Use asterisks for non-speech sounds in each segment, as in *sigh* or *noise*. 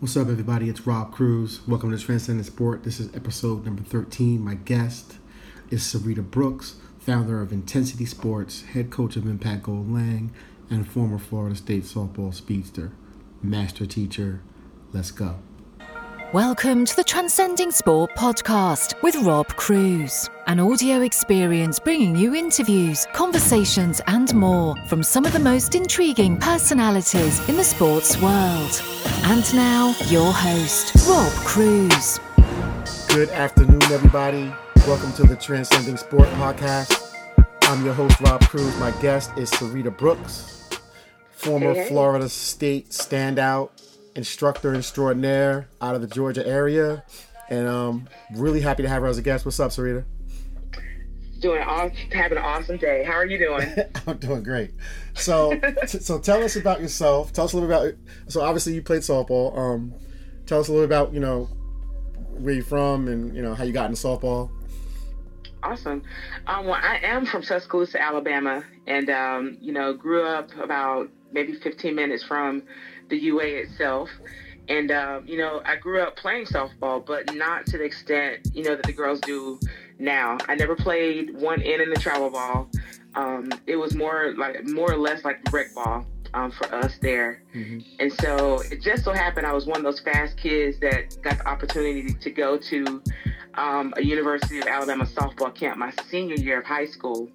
What's up, everybody? It's Rob Cruz. Welcome to Transcending Sport. This is episode number 13. My guest is Sarita Brooks, founder of Intensity Sports, head coach of Impact Gold Lang, and former Florida State softball speedster, master teacher. Let's go. Welcome to the Transcending Sport podcast with Rob Cruz, an audio experience bringing you interviews, conversations, and more from some of the most intriguing personalities in the sports world. And now, your host, Rob Cruz. Good afternoon, everybody. Welcome to the Transcending Sport podcast. I'm your host, Rob Cruz. My guest is Sarita Brooks, former Hey, hey. Florida State standout, instructor extraordinaire out of the Georgia area. And um, really happy to have her as a guest. What's up, Sarita? Doing awesome, having an awesome day. How are you doing? *laughs* I'm doing great. So, t- so tell us about yourself. Tell us a little bit about. So, obviously, you played softball. Um, tell us a little about you know where you're from and you know how you got into softball. awesome. Um, well, I am from Tuscaloosa, Alabama, and um, you know, grew up about maybe 15 minutes from the UA itself. And um, you know, I grew up playing softball, but not to the extent you know that the girls do now. I never played one in in the travel ball. Um, it was more like more or less like rec ball um, for us there. And so it just so happened I was one of those fast kids that got the opportunity to go to um, a University of Alabama softball camp my senior year of high school.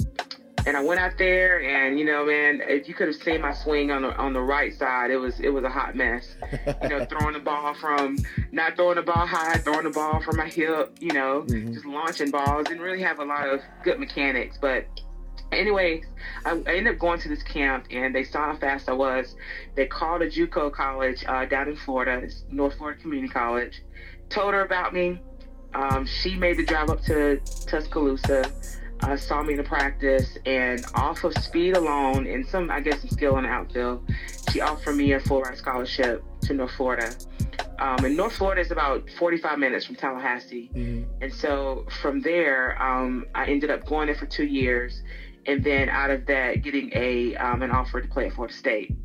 And I went out there, and you know, man, if you could have seen my swing on the on the right side, it was it was a hot mess. You know, *laughs* throwing the ball from not throwing the ball high, throwing the ball from my hip. You know, just launching balls. Didn't really have a lot of good mechanics, but anyway, I, I ended up going to this camp and they saw how fast I was. They called a JUCO college uh, down in Florida, it's North Florida Community College. Told her about me. Um, she made the drive up to Tuscaloosa, uh, saw me in the practice, and off of speed alone and some, I guess, some skill in the outfield, she offered me a full ride scholarship to North Florida. Um, and North Florida is about 45 minutes from Tallahassee. And so from there, um, I ended up going there for two years, and then out of that, getting a um, an offer to play at Florida State.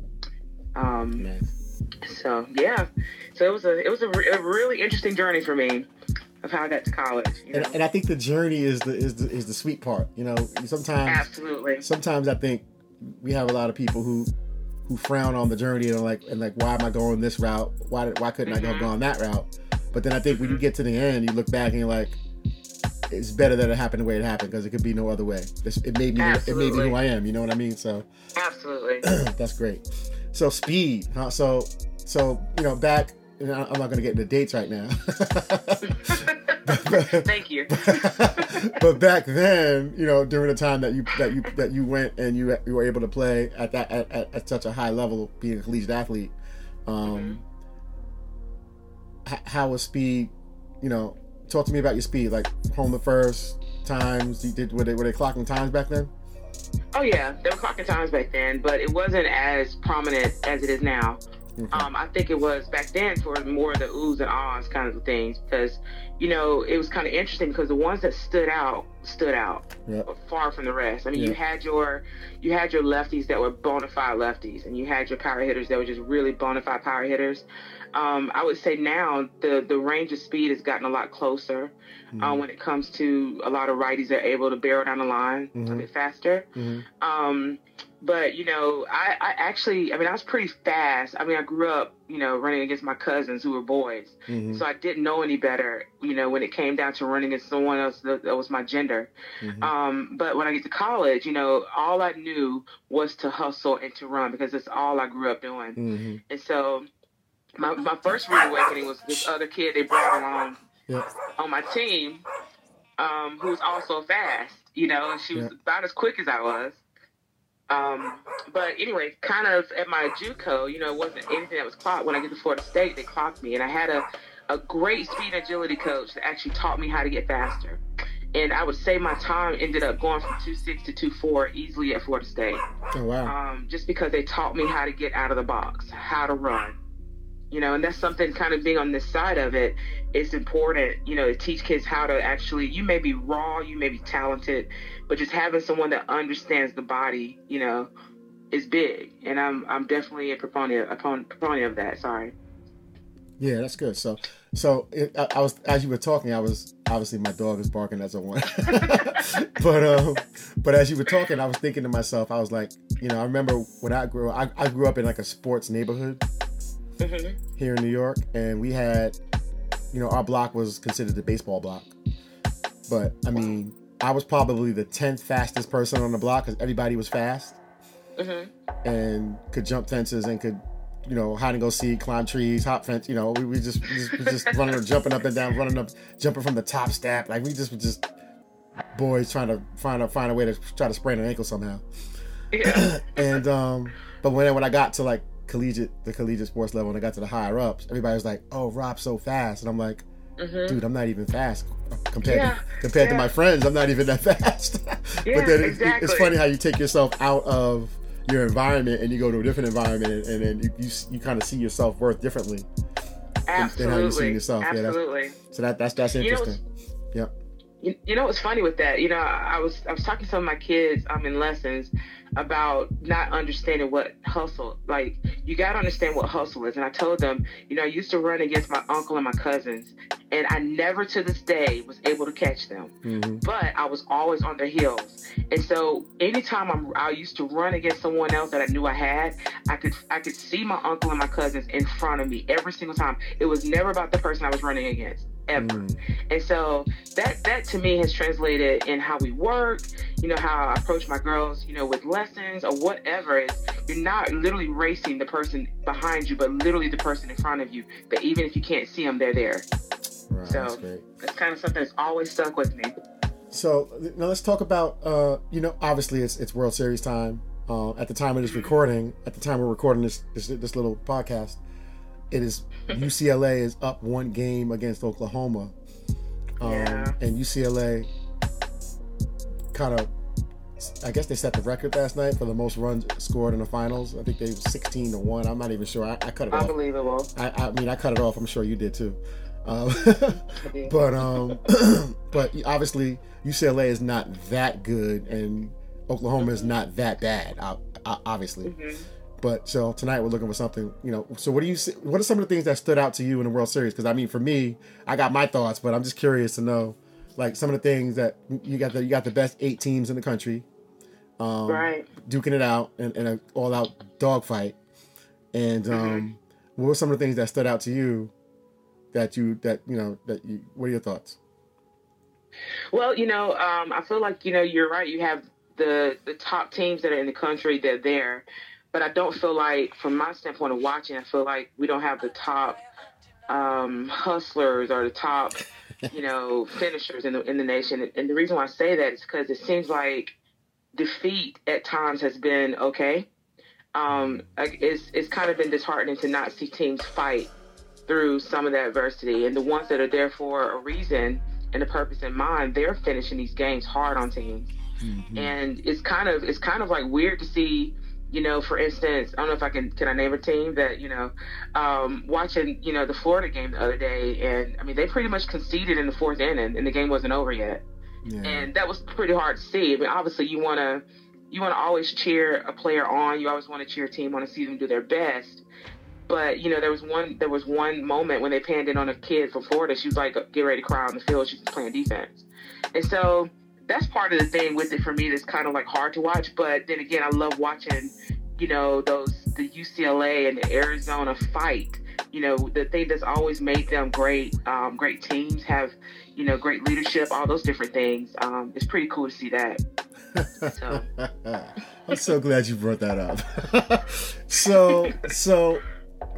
Um, Man. so yeah, so it was a it was a, re- a really interesting journey for me of how I got to college. You know? And, and I think the journey is the is the is the sweet part. You know, sometimes Absolutely. sometimes I think we have a lot of people who who frown on the journey and are like and like why am I going this route? Why did, why couldn't I have mm-hmm. gone that route? But then I think when you mm-hmm. get to the end, you look back and you're like, it's better that it happened the way it happened because it could be no other way. This, it made me it made me who I am. You know what I mean? So Absolutely. *clears throat* that's great. So speed, huh? So so you know back. I'm not going to get into dates right now. *laughs* Thank you. *laughs* but back then, you know, during the time that you that you that you went and you you were able to play at that at, at, at such a high level, being a collegiate athlete, um, h- how was speed? You know, talk to me about your speed. Like home the first times you did. Were they were they clocking times back then? Oh yeah, they were clocking times back then, but it wasn't as prominent as it is now. Okay. Um, I think it was back then for more of the oohs and ahs kind of things because, you know, it was kind of interesting because the ones that stood out stood out Yeah. far from the rest. I mean, you had your you had your lefties that were bona fide lefties, and you had your power hitters that were just really bona fide power hitters. Um, I would say now the the range of speed has gotten a lot closer uh, when it comes to a lot of righties that are able to barrel down the line a Mhm. bit faster. Mhm. Um, but you know, I, I actually, I mean, I was pretty fast. I mean, I grew up, you know, running against my cousins who were boys, Mhm. so I didn't know any better. You know, when it came down to running against someone else that, that was my gender. Mhm. Um, but when I get to college, you know, all I knew was to hustle and to run because that's all I grew up doing. Mhm. And so, my my first rude awakening was this other kid they brought along Yeah. on my team, um, who was also fast, you know, and she was Yeah. about as quick as I was. Um, but anyway, kind of at my JUCO, you know, it wasn't anything that was clocked. When I get to Florida State, they clocked me, and I had a, a great speed and agility coach that actually taught me how to get faster. And I would say my time ended up going from two six to two four easily at Florida State Oh wow. um, just because they taught me how to get out of the box, how to run. You know, and that's something kind of being on this side of it. It's important, you know, to teach kids how to actually. You may be raw, you may be talented, but just having someone that understands the body, you know, is big. And I'm I'm definitely a proponent a proponent of that. Sorry. Yeah, that's good. So, so it, I, I was as you were talking, I was obviously my dog is barking as a one, *laughs* but um, but as you were talking, I was thinking to myself, I was like, you know, I remember when I grew, I, I grew up in like a sports neighborhood Mhm. here in New York, and we had, you know, our block was considered the baseball block, but I mean, I was probably the tenth fastest person on the block because everybody was fast Mhm. and could jump fences and could, you know, hide and go seek, climb trees, hop fence. You know, we, we just we just, we just *laughs* running, jumping up and down, running up, jumping from the top step. Like we just were just boys trying to find a find a way to try to sprain an ankle somehow. Yeah. *coughs* and um, but when when I got to like collegiate, the collegiate sports level, and I got to the higher ups, everybody was like, "Oh, Rob's so fast," and I'm like, Mhm. "Dude, I'm not even fast compared Yeah, to, compared to my friends. I'm not even that *laughs* fast." Yeah, but then it- it's funny how you take yourself out of your environment and you go to a different environment, and, then you you, you kind of see your self worth differently. Absolutely. how you see yourself. Yeah, that's- Absolutely. So that that's that's You know, interesting. Yep. You, you know what's funny with that? You know, I, I was I was talking to some of my kids um in lessons about not understanding what hustle. Like you got to understand what hustle is. And I told them, you know, I used to run against my uncle and my cousins, and I never to this day was able to catch them. hmm But I was always on their heels, and so anytime I'm, I used to run against someone else that I knew I had, I could I could see my uncle and my cousins in front of me every single time. It was never about the person I was running against ever. Mm. And so that that to me has translated in how we work, you know, how I approach my girls, you know, with lessons or whatever. Is you're not literally racing the person behind you, but literally the person in front of you. But even if you can't see them, they're there. Right, So- that's. That's kind of something that's always stuck with me. So now let's talk about uh, you know obviously it's it's World Series time. Uh, at the time of this recording, at the time we're recording this this, this little podcast, it is UCLA *laughs* is up one game against Oklahoma, um, Yeah. and UCLA kind of. I guess they set the record last night for the most runs scored in the finals. I think they was 16 to one. I'm not even sure. I, I cut it off. Unbelievable. I, I mean, I cut it off. I'm sure you did too. Um, *laughs* but um, *clears throat* but obviously UCLA is not that good, and Oklahoma is not that bad. Obviously, Mhm. But so tonight we're looking for something. You know, so what do you? see- What are some of the things that stood out to you in the World Series? Because I mean, for me, I got my thoughts, but I'm just curious to know, like some of the things that you got. The you got the best eight teams in the country, um, Right. duking it out in, in an all-out dogfight. And um, what were some of the things that stood out to you? That you that you know that you. What are your thoughts? Well, you know, um, I feel like you know you're right. You have the the top teams that are in the country. They're there, but I don't feel like, from my standpoint of watching, I feel like we don't have the top um, hustlers or the top, *laughs* you know, finishers in the in the nation. And the reason why I say that is because it seems like defeat at times has been okay. Um, it's it's kind of been disheartening to not see teams fight through some of that adversity, and the ones that are there for a reason and a purpose in mind, they're finishing these games hard on teams. And it's kind of it's kind of like weird to see, you know, for instance, I don't know if I can can I name a team that, you know, um, watching, you know, the Florida game the other day and I mean they pretty much conceded in the fourth inning and the game wasn't over yet. Yeah. And that was pretty hard to see. I mean obviously you wanna you wanna always cheer a player on, you always want to cheer a team on to see them do their best. But you know, there was one there was one moment when they panned in on a kid from Florida. She was like get ready to cry on the field. She was playing defense, and so that's part of the thing with it for me. That's kind of like hard to watch. But then again, I love watching, you know, those the UCLA and the Arizona fight. You know, the thing that's always made them great, um, great teams have, you know, great leadership, all those different things. Um, it's pretty cool to see that. So. *laughs* I'm so glad you brought that up. *laughs* so, so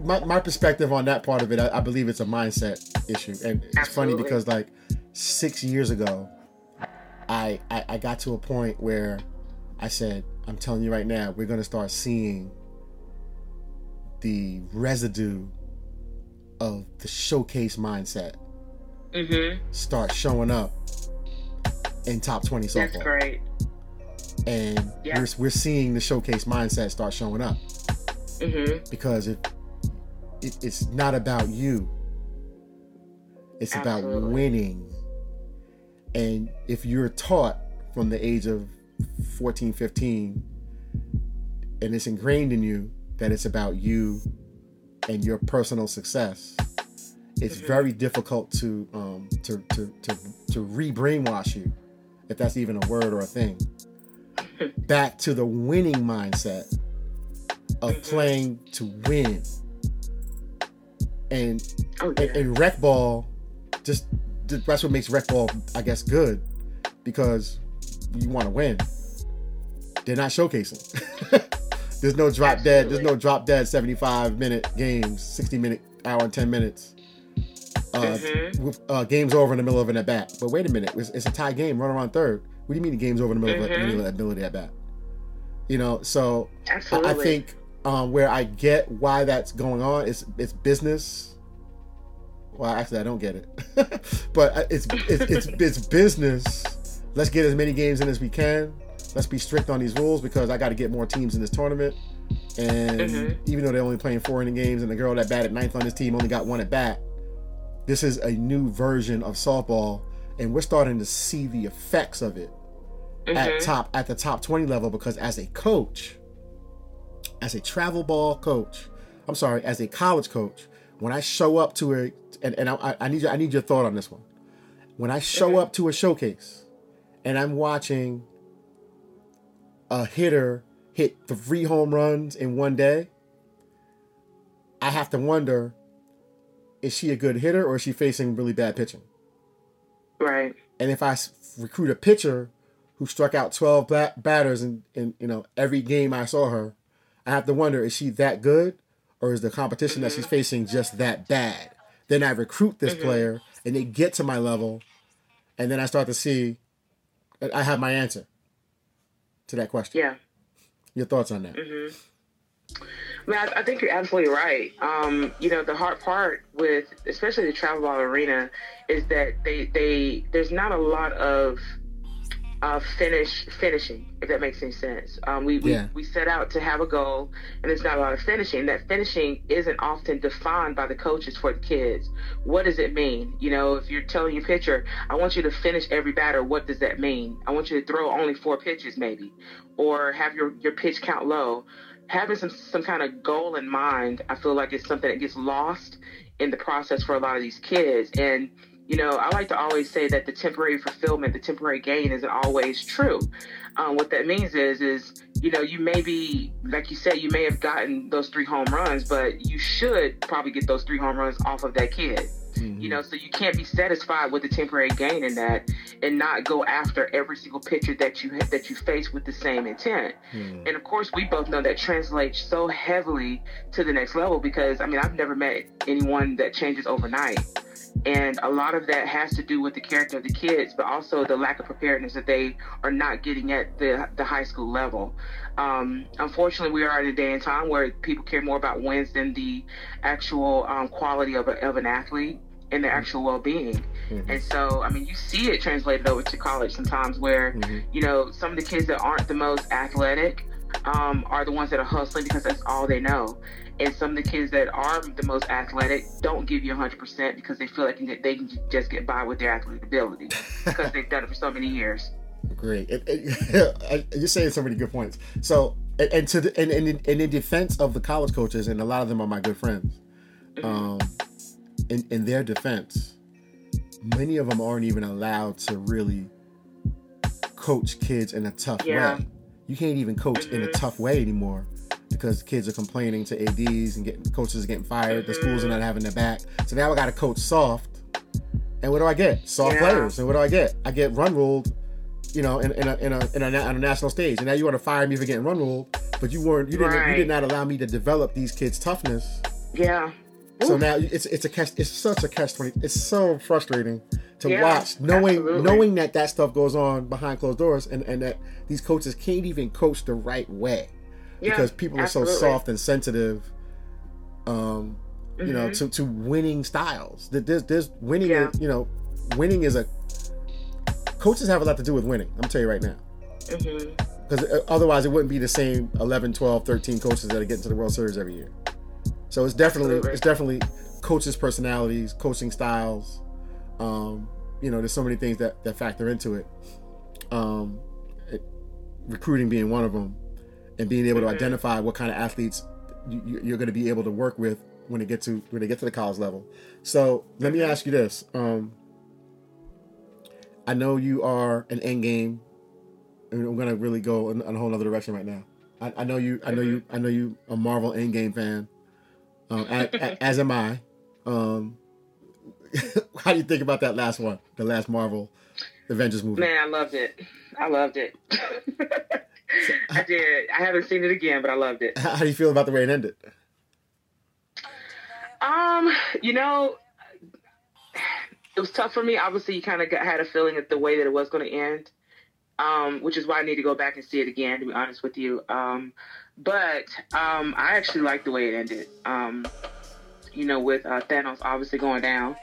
my, my perspective on that part of it, I, I believe it's a mindset issue, and it's funny because like six years ago, I, I I got to a point where I said, I'm telling you right now, we're gonna start seeing the residue of the showcase mindset hmm start showing up in top 20 softball That's great. and Yeah. we're, we're seeing the showcase mindset start showing up. Hmm because it, it it's not about you. It's about winning and if you're taught from the age of 14 15 and it's ingrained in you that it's about you and your personal success it's very difficult to um to to to to re-brainwash you, if that's even a word or a thing, *laughs* back to the winning mindset of playing to win. And Oh, yeah. and, and rec ball that's what makes rec ball i guess good because you want to win. They're not showcasing. *laughs* There's no drop dead there's no drop dead 75 minute games 60 minute hour and 10 minutes. Uh, Mhm. with uh, games over in the middle of an at bat but wait a minute it's, it's a tie game run around third. What do you mean the game's over in the middle of Mhm. middle of ability at bat you know so I- I think um, where I get why that's going on is it's business. Well, actually, I don't get it, *laughs* but it's it's, it's it's business. Let's get as many games in as we can. Let's be strict on these rules because I got to get more teams in this tournament. And Mhm. even though they're only playing four inning games, and the girl that batted ninth on this team only got one at bat, this is a new version of softball, and we're starting to see the effects of it at Mhm. top at the top 20 level because as a coach as a travel ball coach i'm sorry as a college coach when i show up to a and, and I, I need you i need your thought on this one when i show up to a showcase and i'm watching a hitter hit three home runs in one day i have to wonder is she a good hitter or is she facing really bad pitching Right. and if I recruit a pitcher who struck out 12 bat- batters in, in you know every game I saw her, I have to wonder is she that good or is the competition that mm-hmm. she's facing just that bad? Then I recruit this player and they get to my level and then I start to see I have my answer to that question. Yeah. Your thoughts on that? I, mean, I, I think you're absolutely right. Um, you know, the hard part with, especially the travel ball arena, is that they they there's not a lot of uh, finish finishing, if that makes any sense. Um, we, Yeah. we we set out to have a goal, and there's not a lot of finishing. That finishing isn't often defined by the coaches for the kids. What does it mean? You know, if you're telling your pitcher, I want you to finish every batter, what does that mean? I want you to throw only four pitches, maybe, or have your your pitch count low. Having some some kind of goal in mind, I feel like it's something that gets lost in the process for a lot of these kids. And you know, I like to always say that the temporary fulfillment, the temporary gain, isn't always true. Um, what that means is, is you know, you may be, like you said, you may have gotten those three home runs, but you should probably get those three home runs off of that kid. You know, so you can't be satisfied with the temporary gain in that, and not go after every single pitcher that you that you face with the same intent. Mhm. And of course, we both know that translates so heavily to the next level because I mean, I've never met anyone that changes overnight. And a lot of that has to do with the character of the kids, but also the lack of preparedness that they are not getting at the, the high school level. Um, unfortunately, we are in a day and time where people care more about wins than the actual um, quality of, a, of an athlete and their actual well being. Mhm. And so, I mean, you see it translated over to college sometimes where Mhm. you know, some of the kids that aren't the most athletic um, are the ones that are hustling because that's all they know. And some of the kids that are the most athletic don't give you 100% because they feel like they can just get by with their athletic ability because they've done it for so many years. *laughs* Great. It- *laughs* it- you're saying so many good points. So, and, and to the, and, and, in- and in defense of the college coaches, and a lot of them are my good friends. Um, in in their defense, many of them aren't even allowed to really coach kids in a tough Yeah. way. You can't even coach in a tough way anymore because kids are complaining to ads and getting coaches are getting fired. The schools are not having their back. So now I got to coach soft. And what do I get? Soft Yeah. players. And what do I get? I get run ruled you know, in, in, a, in, a, in a, on a national stage. And now you want to fire me for getting run ruled, but you weren't, you didn't, you did not allow me to develop these kids' toughness. Yeah. So now it's it's a catch. It's such a catch twenty. It's so frustrating to Yeah, watch, knowing absolutely. knowing that that stuff goes on behind closed doors, and and that these coaches can't even coach the right way Yeah, because people are so soft and sensitive. Um, you know, Mhm. to to winning styles. That There's there's winning. Yeah. is- You know, winning is a coaches have a lot to do with winning. I'm gonna tell you right now. Because otherwise it wouldn't be the same 11 12 13 coaches that are getting to the world series every year so it's definitely Absolutely. it's definitely coaches personalities coaching styles um you know there's so many things that that factor into it um it, recruiting being one of them and being able to Mhm. identify what kind of athletes you, you- you're going to be able to work with when they get to when they get to the college level. So let me ask you this: um, I know you are an Endgame, and I'm gonna really go in, in a whole other direction right now. I, I know you. I know you. I know you. A Marvel Endgame fan, um, as, as am I. Um, *laughs* how do you think about that last one, the last Marvel Avengers movie? Man, I loved it. I loved it. *laughs* I did. I haven't seen it again, but I loved it. How do you feel about the way it ended? Um, you know, it was tough for me. Obviously, you kind of had a feeling of the way that it was going to end, um, which is why I need to go back and see it again. To be honest with you, um, but um, I actually like the way it ended. Um, you know, with uh, Thanos obviously going down.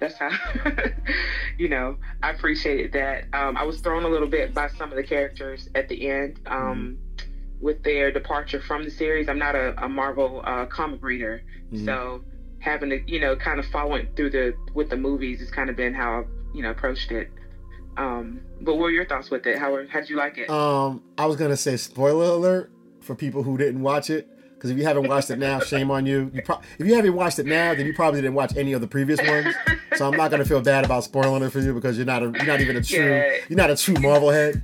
That's how, *laughs* you know, I appreciated that. Um, I was thrown a little bit by some of the characters at the end um, mm-hmm. with their departure from the series. I'm not a, a Marvel uh, comic reader, mm-hmm. so having to, you know, kind of following through the with the movies has kind of been how I've, you know, approached it. Um, but what were your thoughts with it? How how did you like it? Um, I was gonna say spoiler alert for people who didn't watch it. Because if you haven't watched it now, shame on you. you pro- if you haven't watched it now, then you probably didn't watch any of the previous ones. So I'm not gonna feel bad about spoiling it for you because you're not a, you're not even a true you're not a true Marvel head.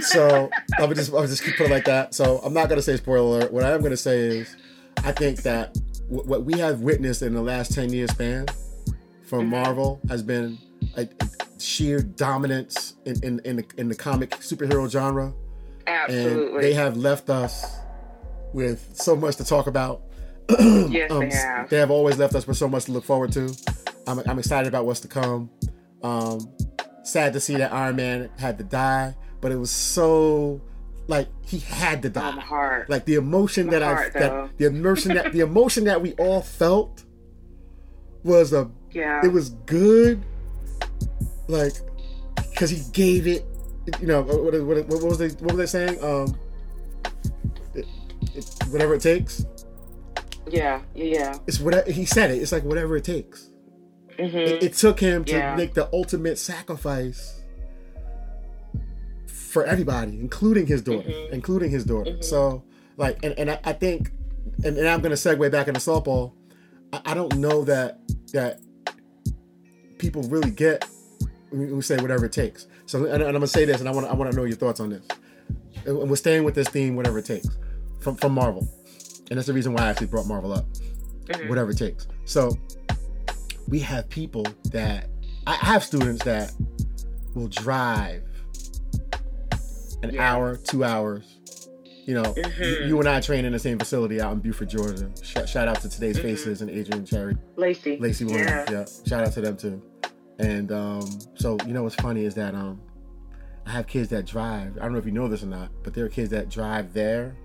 So I would just I would just keep it like that. So I'm not gonna say spoiler alert. What I am gonna say is, I think that w- what we have witnessed in the last ten years span from mm-hmm. Marvel has been a, a sheer dominance in, in, in the in the comic superhero genre. Absolutely. And they have left us with so much to talk about. *clears throat* yes, um, they have. They have always left us with so much to look forward to. I'm, I'm excited about what's to come. Um, sad to see that Iron Man had to die, but it was so like he had to die. heart. Like the emotion that heart, I that the emotion that the emotion that we all felt was a yeah. It was good. Like because he gave it. You know what, what, what was they what was they saying? Um, it, whatever it takes. Yeah, yeah. It's whatever he said it. It's like whatever it takes. Mm-hmm. It, it, took him to yeah. make the ultimate sacrifice for everybody, including his daughter, mm-hmm. including his daughter. Mm-hmm. So, like, and, and I, I think, and, and, I'm going to segue back into softball. I, I, don't know that that people really get we say whatever it takes. So, and, and I'm going to say this, and I want I want to know your thoughts on this. And we're staying with this theme, whatever it takes from from Marvel, and that's the reason why I actually brought Marvel up. Mm-hmm. Whatever it takes. So we have people that I have students that will drive an yeah. hour, two hours. You know, mm-hmm. you, you, and I train in the same facility out in Buford, Georgia. Sh- shout out to today's mm-hmm. faces and Adrian Cherry, Lacey, Lacey Williams. Yeah. yeah, shout out to them too. And um, so you know what's funny is that um, I have kids that drive. I don't know if you know this or not, but there are kids that drive there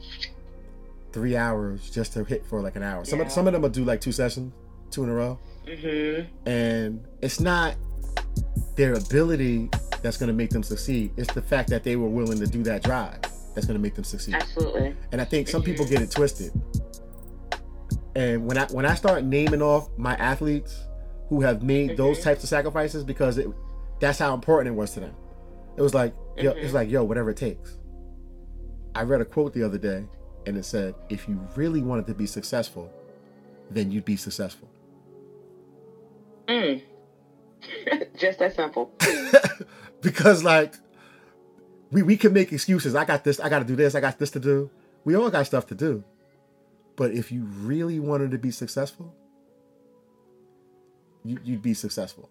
three hours just to hit for like an hour. Some yeah. of, some of them will do like two sessions, two in a row. Mm-hmm. And it's not their ability that's going to make them succeed. It's the fact that they were willing to do that drive that's going to make them succeed. Absolutely. And I think some people get it twisted. And when I when I start naming off my athletes who have made mm-hmm. those types of sacrifices because it that's how important it was to them. It was like mm-hmm. yo, it's like yo, whatever it takes. I read a quote the other day and it said, if you really wanted to be successful, then you'd be successful. Mm. *laughs* Just that simple. *laughs* because like we we can make excuses. I got this, I gotta do this, I got this to do. We all got stuff to do. But if you really wanted to be successful, you, would be successful.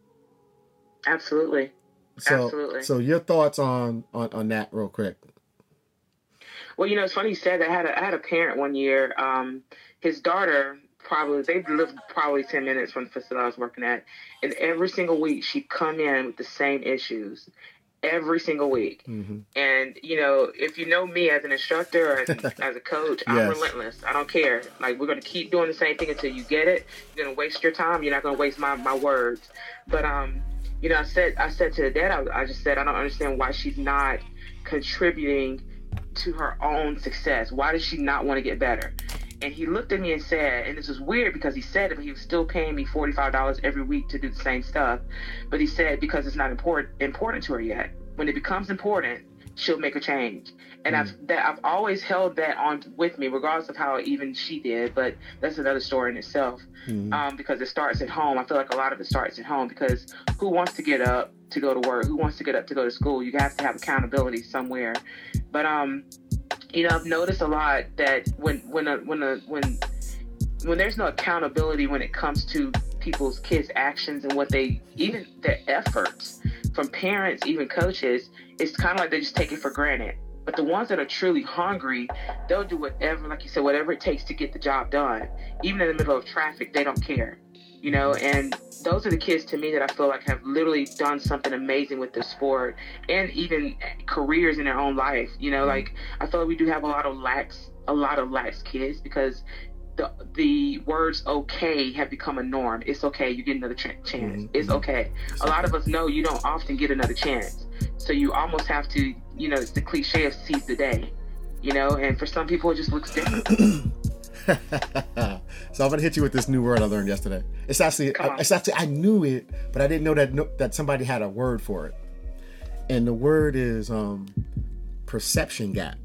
Absolutely. So, Absolutely. So your thoughts on, on on that real quick. Well, you know, it's funny you said that. I had a, I had a parent one year. Um, his daughter probably they lived probably ten minutes from the facility I was working at, and every single week she'd come in with the same issues. Every single week, mm-hmm. and you know, if you know me as an instructor or as, *laughs* as a coach, I'm relentless. I don't care. Like we're gonna keep doing the same thing until you get it. You're gonna waste your time. You're not gonna waste my my words. But um, you know, I said I said to the dad, I, I just said I don't understand why she's not contributing to her own success? Why does she not want to get better? And he looked at me and said, and this was weird because he said it, but he was still paying me $45 every week to do the same stuff. But he said, because it's not important important to her yet. When it becomes important, she'll make a change. And mm. I've that I've always held that on with me, regardless of how even she did. But that's another story in itself, mm. um, because it starts at home. I feel like a lot of it starts at home because who wants to get up to go to work? Who wants to get up to go to school? You have to have accountability somewhere. But um, you know, I've noticed a lot that when when a, when a, when when there's no accountability when it comes to people's kids' actions and what they even their efforts from parents, even coaches, it's kind of like they just take it for granted. But the ones that are truly hungry, they'll do whatever, like you said, whatever it takes to get the job done. Even in the middle of traffic, they don't care. You know, and those are the kids to me that I feel like have literally done something amazing with the sport and even careers in their own life. You know, like I feel like we do have a lot of lax, a lot of lax kids because the the words okay have become a norm. It's okay. You get another ch- chance. Mm-hmm. It's okay. A lot of us know you don't often get another chance. So you almost have to, you know, it's the cliche of seize the day. You know, and for some people it just looks different. *clears throat* *laughs* so I'm gonna hit you with this new word I learned yesterday. It's actually, it's actually, I knew it, but I didn't know that that somebody had a word for it. And the word is um, perception gap.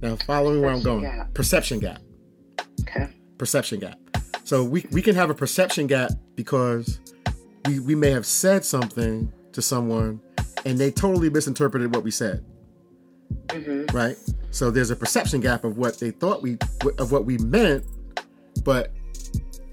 Now, following where I'm going, gap. perception gap. Okay. Perception gap. So we, we can have a perception gap because we, we may have said something to someone and they totally misinterpreted what we said. Mm-hmm. Right? So there's a perception gap of what they thought we of what we meant, but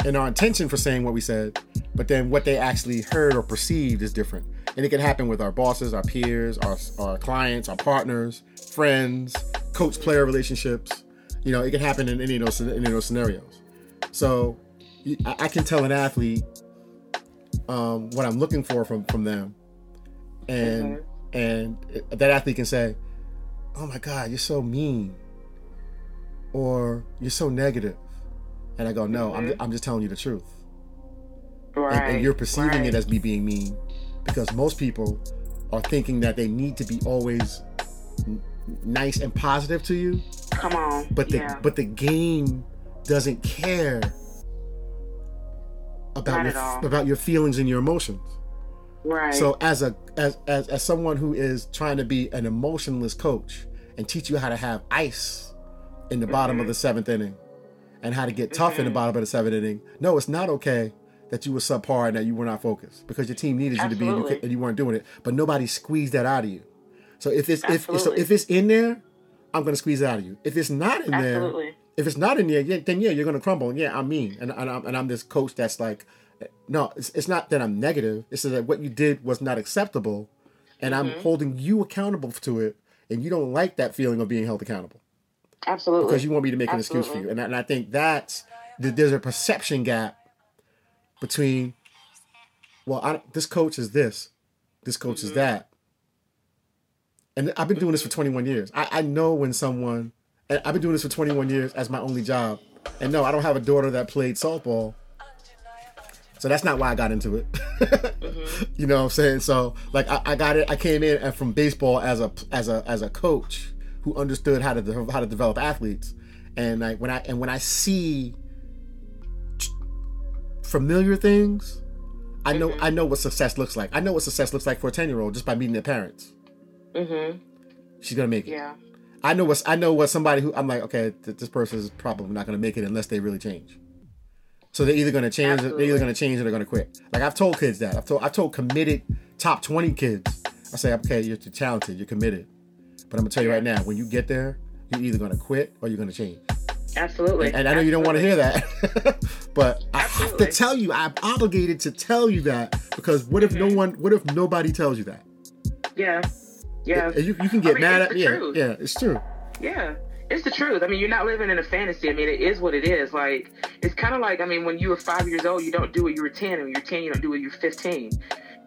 in our intention for saying what we said, but then what they actually heard or perceived is different. And it can happen with our bosses, our peers, our, our clients, our partners, friends, coach player relationships. You know, it can happen in any of those, any of those scenarios. So I, can tell an athlete um, what I'm looking for from, from them. And, mm-hmm. and that athlete can say, oh my God, you're so mean. Or you're so negative. And I go, no, mm-hmm. I'm, I'm just telling you the truth. Right, and, and you're perceiving right. it as me being mean because most people are thinking that they need to be always nice and positive to you. Come on. But the yeah. but the game doesn't care about your, about your feelings and your emotions. Right. So as a as, as as someone who is trying to be an emotionless coach and teach you how to have ice in the mm-hmm. bottom of the mm-hmm. seventh inning and how to get tough mm-hmm. in the mm-hmm. bottom of the seventh inning. No, it's not okay that you were subpar and that you were not focused because your team needed you Absolutely. to be and you, and you weren't doing it. But nobody squeezed that out of you. So if it's Absolutely. if so if it's in there, I'm gonna squeeze it out of you. If it's not in Absolutely. there, if it's not in there, yeah, then yeah, you're gonna crumble. Yeah, I'm mean, and and I'm, and I'm this coach that's like, no, it's, it's not that I'm negative. It's that what you did was not acceptable, and mm-hmm. I'm holding you accountable to it, and you don't like that feeling of being held accountable. Absolutely. Because you want me to make Absolutely. an excuse for you, and I, and I think that's there's a perception gap between, well, I, this coach is this, this coach mm-hmm. is that, and I've been doing this for 21 years. I, I know when someone, I've been doing this for 21 years as my only job. And no, I don't have a daughter that played softball. So that's not why I got into it. *laughs* mm-hmm. You know what I'm saying? So like I, I, got it. I came in from baseball as a as a as a coach who understood how to how to develop athletes. And like when I and when I see familiar things, I know mm-hmm. I know what success looks like. I know what success looks like for a 10 year old just by meeting their parents. Mm-hmm. She's gonna make it. Yeah. I know what I know what somebody who I'm like, okay, th- this person is probably not gonna make it unless they really change. So they're either gonna change, Absolutely. they're either gonna change or they're gonna quit. Like I've told kids that. I've told I've told committed top 20 kids. I say, okay, you're talented, you're committed, but I'm gonna tell you right now, when you get there, you're either gonna quit or you're gonna change. Absolutely. And, and I know Absolutely. you don't want to hear that, *laughs* but Absolutely. I have to tell you, I'm obligated to tell you that because what if mm-hmm. no one, what if nobody tells you that? Yeah. Yeah. You, you can get I mean, mad at yeah, yeah, it's true. Yeah. It's the truth. I mean, you're not living in a fantasy. I mean, it is what it is. Like, it's kind of like, I mean, when you were five years old, you don't do what you were 10. And when you're 10, you don't do what you're 15.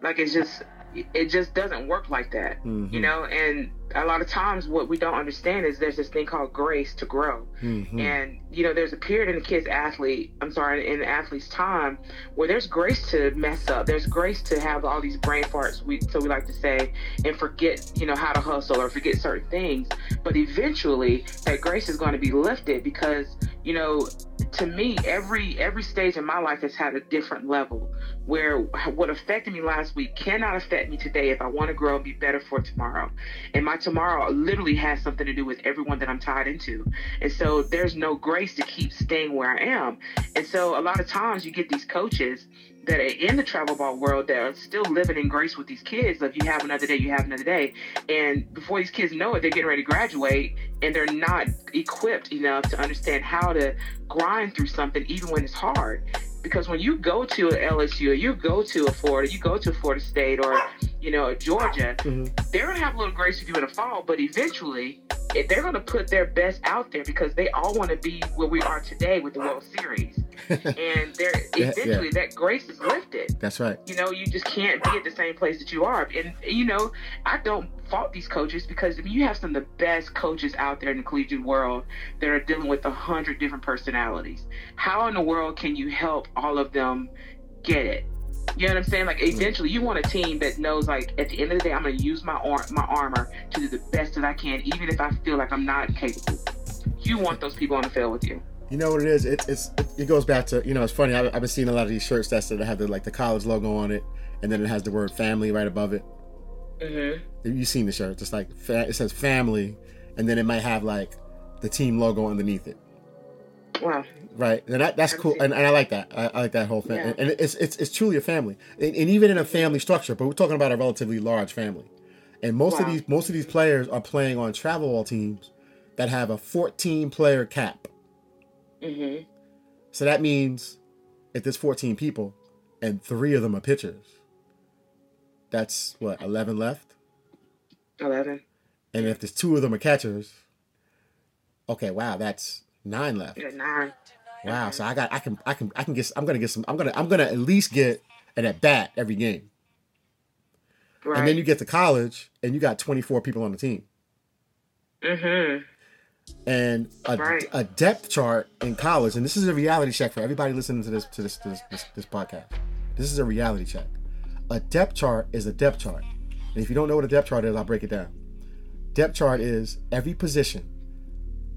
Like, it's just, it just doesn't work like that, mm-hmm. you know? And a lot of times what we don't understand is there's this thing called grace to grow. Mhm. and you know there's a period in the kid's athlete i'm sorry in the athlete's time where there's grace to mess up. There's grace to have all these brain farts we so we like to say and forget you know how to hustle or forget certain things. But eventually that grace is going to be lifted because you know to me every every stage in my life has had a different level where what affected me last week cannot affect me today if i want to grow and be better for tomorrow. And my tomorrow literally has something to do with everyone that i'm tied into and so there's no grace to keep staying where i am and so a lot of times you get these coaches that are in the travel ball world that are still living in grace with these kids. Like you have another day, you have another day. And before these kids know it, they're getting ready to graduate and they're not equipped enough to understand how to grind through something even when it's hard. Because when you go to a LSU or you go to a Florida, you go to Florida State or, you know, Georgia, Mhm. they're going to have a little grace with you in the fall, but eventually if they're going to put their best out there because they all want to be where we are today with the World Series. *laughs* and they're Yeah, eventually that grace is lifted That's right. you know you just can't be at the same place that you are and you know i don't fault these coaches because I mean, you have some of the best coaches out there in the collegiate world that are dealing with a hundred different personalities how in the world can you help all of them get it you know what I'm saying? Like mm-hmm. eventually, you want a team that knows, like at the end of the day, I'm going to use my ar- my armor to do the best that I can, even if I feel like I'm not capable. You want those people on the field with you. You know what it is? It, it's it, goes back to you know it's funny. I, I've been seeing a lot of these shirts that that have the like the college logo on it, and then it has the word family right above it. Mm-hmm. You've seen the shirt, just like fa- it says family, and then it might have like the team logo underneath it. Wow. Right, and that, that's cool, and, and I like that. I, I like that whole thing, Yeah. and it's it's it's truly a family, and, and even in a family structure. But we're talking about a relatively large family, and most of these most of these players are playing on travel ball teams that have a 14 player cap. Mm-hmm. So that means if there's 14 people and three of them are pitchers, that's what 11 left. Eleven. And if there's two of them are catchers, okay, wow, that's nine left. Yeah, nine. Wow, so I got I can I can I can get I'm gonna get some I'm gonna I'm gonna at least get an at bat every game. Right. And then you get to college and you got 24 people on the team. Mm-hmm. And a, Right. a depth chart in college, and this is a reality check for everybody listening to this to this to this, this, this podcast. This is a reality check. A depth chart is a depth chart. And if you don't know what a depth chart is, I'll break it down. Depth chart is every position.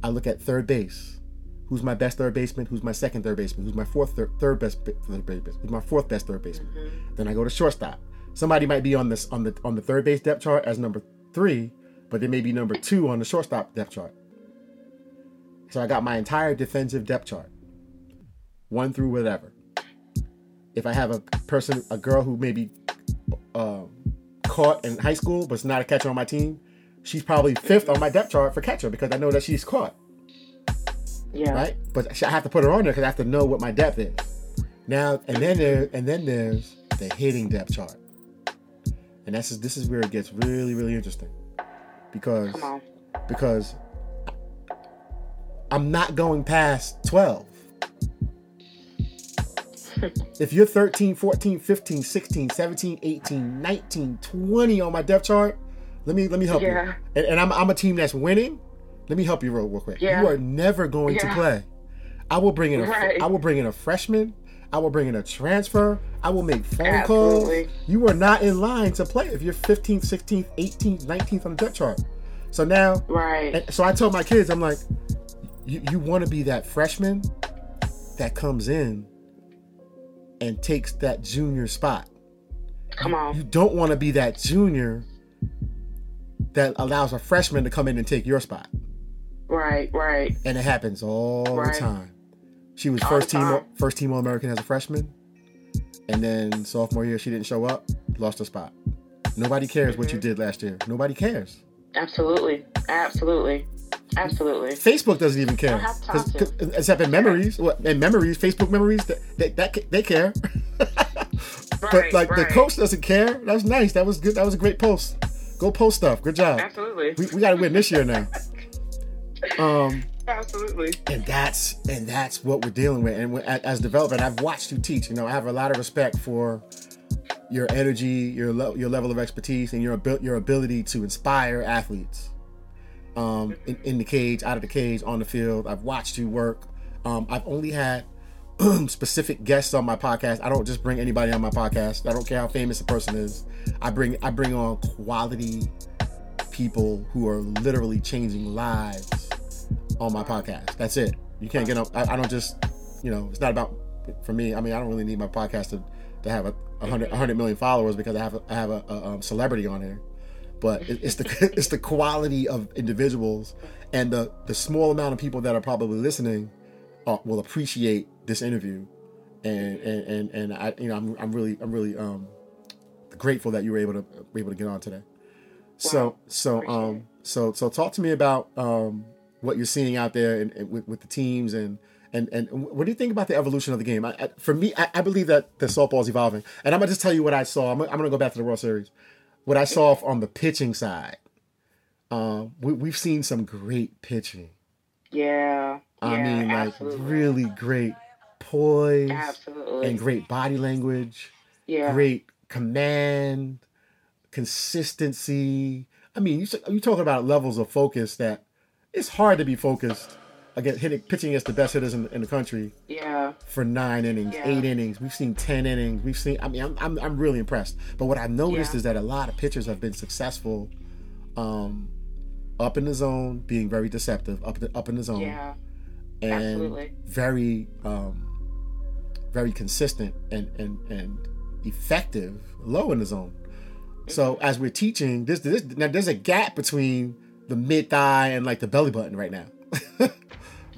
I look at third base. Who's my best third baseman? Who's my second third baseman? Who's my fourth third, third best third baseman? Who's my fourth best third baseman? Mm-hmm. Then I go to shortstop. Somebody might be on this on the on the third base depth chart as number three, but they may be number two on the shortstop depth chart. So I got my entire defensive depth chart, one through whatever. If I have a person, a girl who may be um, caught in high school but's not a catcher on my team, she's probably fifth on my depth chart for catcher because I know that she's caught, Yeah. right? But I have to put her on there because I have to know what my depth is. Now and then there and then there's the hitting depth chart, and that's this is where it gets really really interesting because because I'm not going past 12. *laughs* if you're 13, 14, 15, 16, 17, 18, 19, 20 on my depth chart, let me let me help Yeah. you. And, and I'm, I'm a team that's winning. Let me help you real, real quick. Yeah. You are never going to play. I will bring in a Right. I will bring in a freshman. I will bring in a transfer. I will make phone Absolutely. calls. You are not in line to play if you're 15th, 16th, 18th, 19th on the depth chart. So now Right. so I tell my kids, I'm like, you, you want to be that freshman that comes in and takes that junior spot. Come on. You don't want to be that junior that allows a freshman to come in and take your spot. Right. Right. And it happens all Right. the time. She was All first team first team All American as a freshman. And then sophomore year she didn't show up, lost her spot. Nobody cares what Mm-hmm. you did last year. Nobody cares. Absolutely. Absolutely. Absolutely. Facebook doesn't even care. Don't have time 'Cause-. 'cause- except in memories. What in memories, Facebook memories, that they, that, they care. *laughs* but Right, like the coach doesn't care. That was nice. That was good. That was a great post. Go post stuff. Good job. Absolutely. We, we got to win this year now. *laughs* Um, Absolutely. and that's and that's what we're dealing with. And as as development, I've watched you teach. You know, I have a lot of respect for your energy, your le- your level of expertise, and your abil- your ability to inspire athletes um, in, in the cage, out of the cage, on the field. I've watched you work. Um, I've only had *clears throat* specific guests on my podcast. I don't just bring anybody on my podcast. I don't care how famous a person is. I bring I bring on quality people who are literally changing lives on my podcast. That's it. You can't get up. I, I don't just, you know, it's not about for me. I mean, I don't really need my podcast to, to have a, a hundred hundred million followers because I have a, I have a, a um, celebrity on here. But it's the *laughs* it's the quality of individuals and the the small amount of people that are probably listening uh, will appreciate this interview, and and and, and I you know I'm, I'm really I'm really um grateful that you were able to were able to get on today. So so um so so talk to me about um what you're seeing out there and, and with, with the teams and and and what do you think about the evolution of the game? I, I, for me, I, I, believe that the softball is evolving, and I'm gonna just tell you what I saw. I'm, I'm gonna go back to the World Series. What I saw on the pitching side, um, we, we've seen some great pitching. Yeah, I yeah, mean, like absolutely. really great poise absolutely, and great body language, yeah, great command, consistency. I mean, you you talking about levels of focus that it's hard to be focused against hitting pitching against the best hitters in, in the country yeah, for nine innings, Yeah. eight innings. We've seen ten innings. We've seen. I mean, I'm I'm, I'm really impressed. But what I've noticed Yeah. is that a lot of pitchers have been successful, um, up in the zone, being very deceptive, up the, up in the zone, yeah, and absolutely. very um, very consistent and and and effective low in the zone. So Mm-hmm. as we're teaching, this, this now there's a gap between the mid thigh and like the belly button right now. *laughs*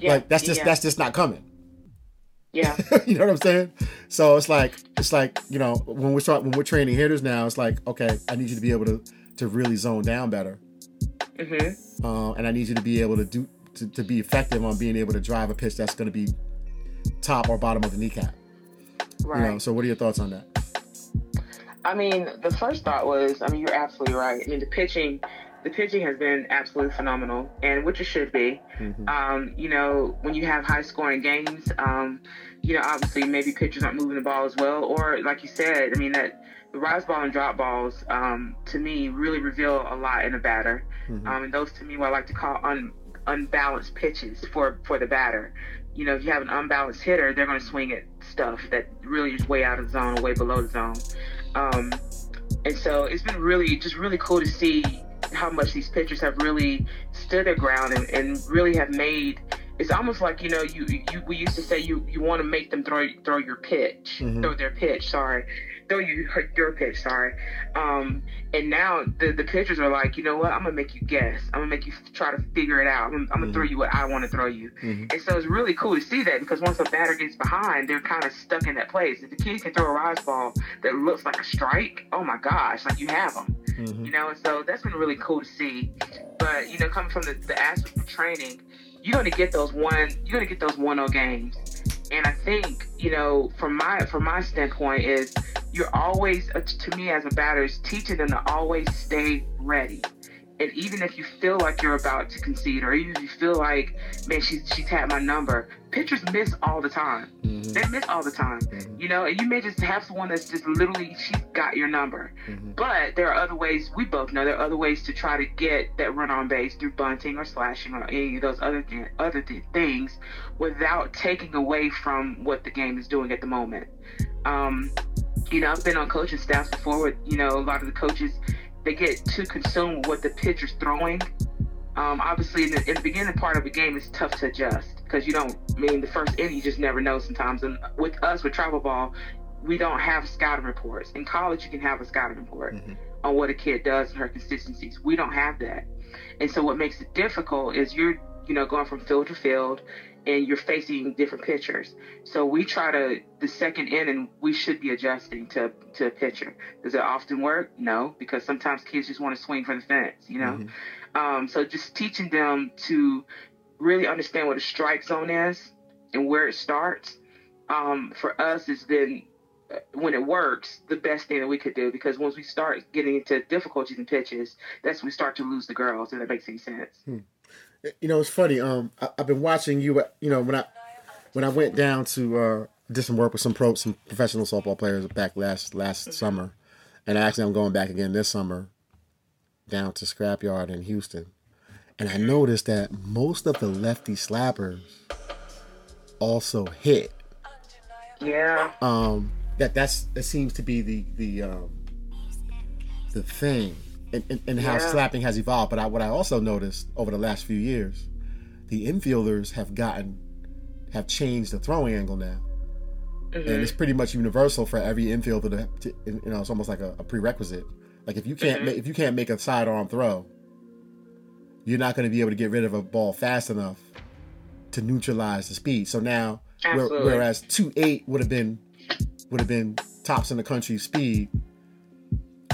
Yeah, like that's just yeah, that's just not coming. yeah, *laughs* you know what I'm saying? So it's like it's like you know when we're start, when we're training hitters now, it's like okay, I need you to be able to to really zone down better, Mm-hmm. uh, and I need you to be able to do to, to be effective on being able to drive a pitch that's going to be top or bottom of the kneecap. right. You know, so what are your thoughts on that? I mean, the first thought was, I mean, you're absolutely right. I mean, the pitching, the pitching has been absolutely phenomenal, and which it should be. Mhm. Um, you know, when you have high scoring games, um, you know, obviously maybe pitchers aren't moving the ball as well, or like you said, I mean that the rise ball and drop balls, um, to me, really reveal a lot in a batter. Mhm. Um, and those to me, what I like to call un, unbalanced pitches for for the batter. You know, if you have an unbalanced hitter, they're going to swing at stuff that really is way out of the zone way below the zone. Um, and so it's been really, just really cool to see how much these pitchers have really stood their ground and, and really have made. It's almost like you know, you, you we used to say you you want to make them throw throw your pitch, Mhm. throw their pitch. Sorry, throw you *laughs* your pitch. Sorry. Um, and now the the pitchers are like, you know what? I'm gonna make you guess. I'm gonna make you try to figure it out. I'm, I'm gonna Mhm. throw you what I want to throw you. Mhm. And so it's really cool to see that because once a batter gets behind, they're kind of stuck in that place. If the kid can throw a rise ball that looks like a strike, oh my gosh, like you have them, Mhm. you know. And so that's been really cool to see. But you know, coming from the, the aspect of training, you're gonna get those one, you're gonna get those one zero games. And I think you know, from my from my standpoint, is you're always uh, to me as a batter is teaching them to always stay ready. And even if you feel like you're about to concede, or even if you feel like, man, she's she's had my number, pitchers miss all the time. Mhm. They miss all the time. Mhm. You know, and you may just have someone that's just literally she's got your number. Mhm. But there are other ways. We both know there are other ways to try to get that run on base through bunting or slashing or any of those other th- other th- things, without taking away from what the game is doing at the moment. Um, you know, I've been on coaching staffs before with you know a lot of the coaches. They get too consumed with what the pitcher's throwing. Um, obviously, in the, in the beginning part of the game, it's tough to adjust because you don't. I mean, the first inning, you just never know sometimes. And with us, with travel ball, we don't have scouting reports. In college, you can have a scouting report Mhm. on what a kid does and her consistencies. We don't have that. And so what makes it difficult is you're, you know, going from field to field and you're facing different pitchers. So we try to the second inning we should be adjusting to to a pitcher. Does it often work? No, because sometimes kids just want to swing for the fence, you know. Mhm. Um, so just teaching them to really understand what a strike zone is and where it starts. Um, for us, has been uh, when it works the best thing that we could do because once we start getting into difficulties and pitches, that's when we start to lose the girls. If that makes any sense. You know, it's funny. Um, I, I've been watching you. You know, when I when I went down to uh, did some work with some pro, some professional softball players back last last summer. and actually I'm going back again this summer down to Scrapyard in Houston. And I noticed that most of the lefty slappers also hit. Yeah. Um that that's that seems to be the the um the thing and, and, and how Yeah. slapping has evolved. But I, what I also noticed over the last few years, the infielders have gotten have changed the throwing angle now. Mhm. and it's pretty much universal for every infielder to, to you know it's almost like a, a prerequisite like if you can't Mhm. make if you can't make a sidearm throw you're not going to be able to get rid of a ball fast enough to neutralize the speed so now where, whereas 2-8 would have been would have been tops in the country speed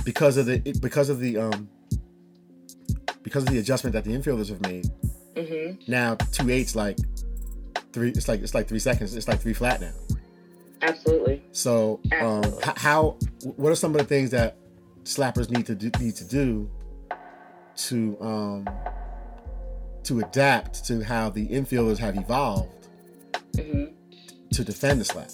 because of the because of the um because of the adjustment that the infielders have made Mhm. now 2-8's like three it's like it's like three seconds it's like three flat now Absolutely. So, um, Absolutely. h- how? What are some of the things that slappers need to do, need to do to um, to adapt to how the infielders have evolved hmm to defend the slap?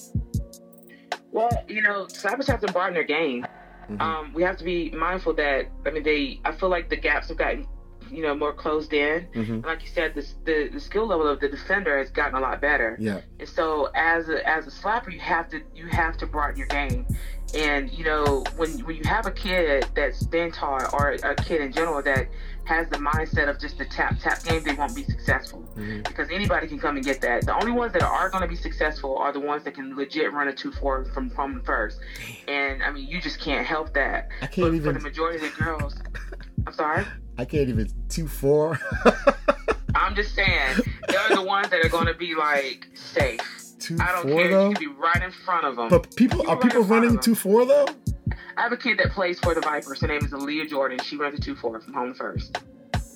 Well, you know, slappers have to broaden their game. Mhm. Um, we have to be mindful that I mean, they. I feel like the gaps have gotten, you know, more closed in. Mhm. Like you said, this, the the skill level of the defender has gotten a lot better. Yeah, And so, as a as a slapper, you have to you have to broaden your game. And you know, when when you have a kid that's been taught, or a kid in general that has the mindset of just the tap tap game, they won't be successful Mhm. because anybody can come and get that. The only ones that are going to be successful are the ones that can legit run a two four from from the first. And I mean, you just can't help that. I can't for even. the majority of the girls, *laughs* I'm sorry. I can't even two four. *laughs* I'm just saying they're the ones that are going to be like safe. two I don't four care. though. You can be right in front of them. But people are right people in running two four though. I have a kid that plays for the Vipers. Her name is Aaliyah Jordan. She runs a two four from home to first.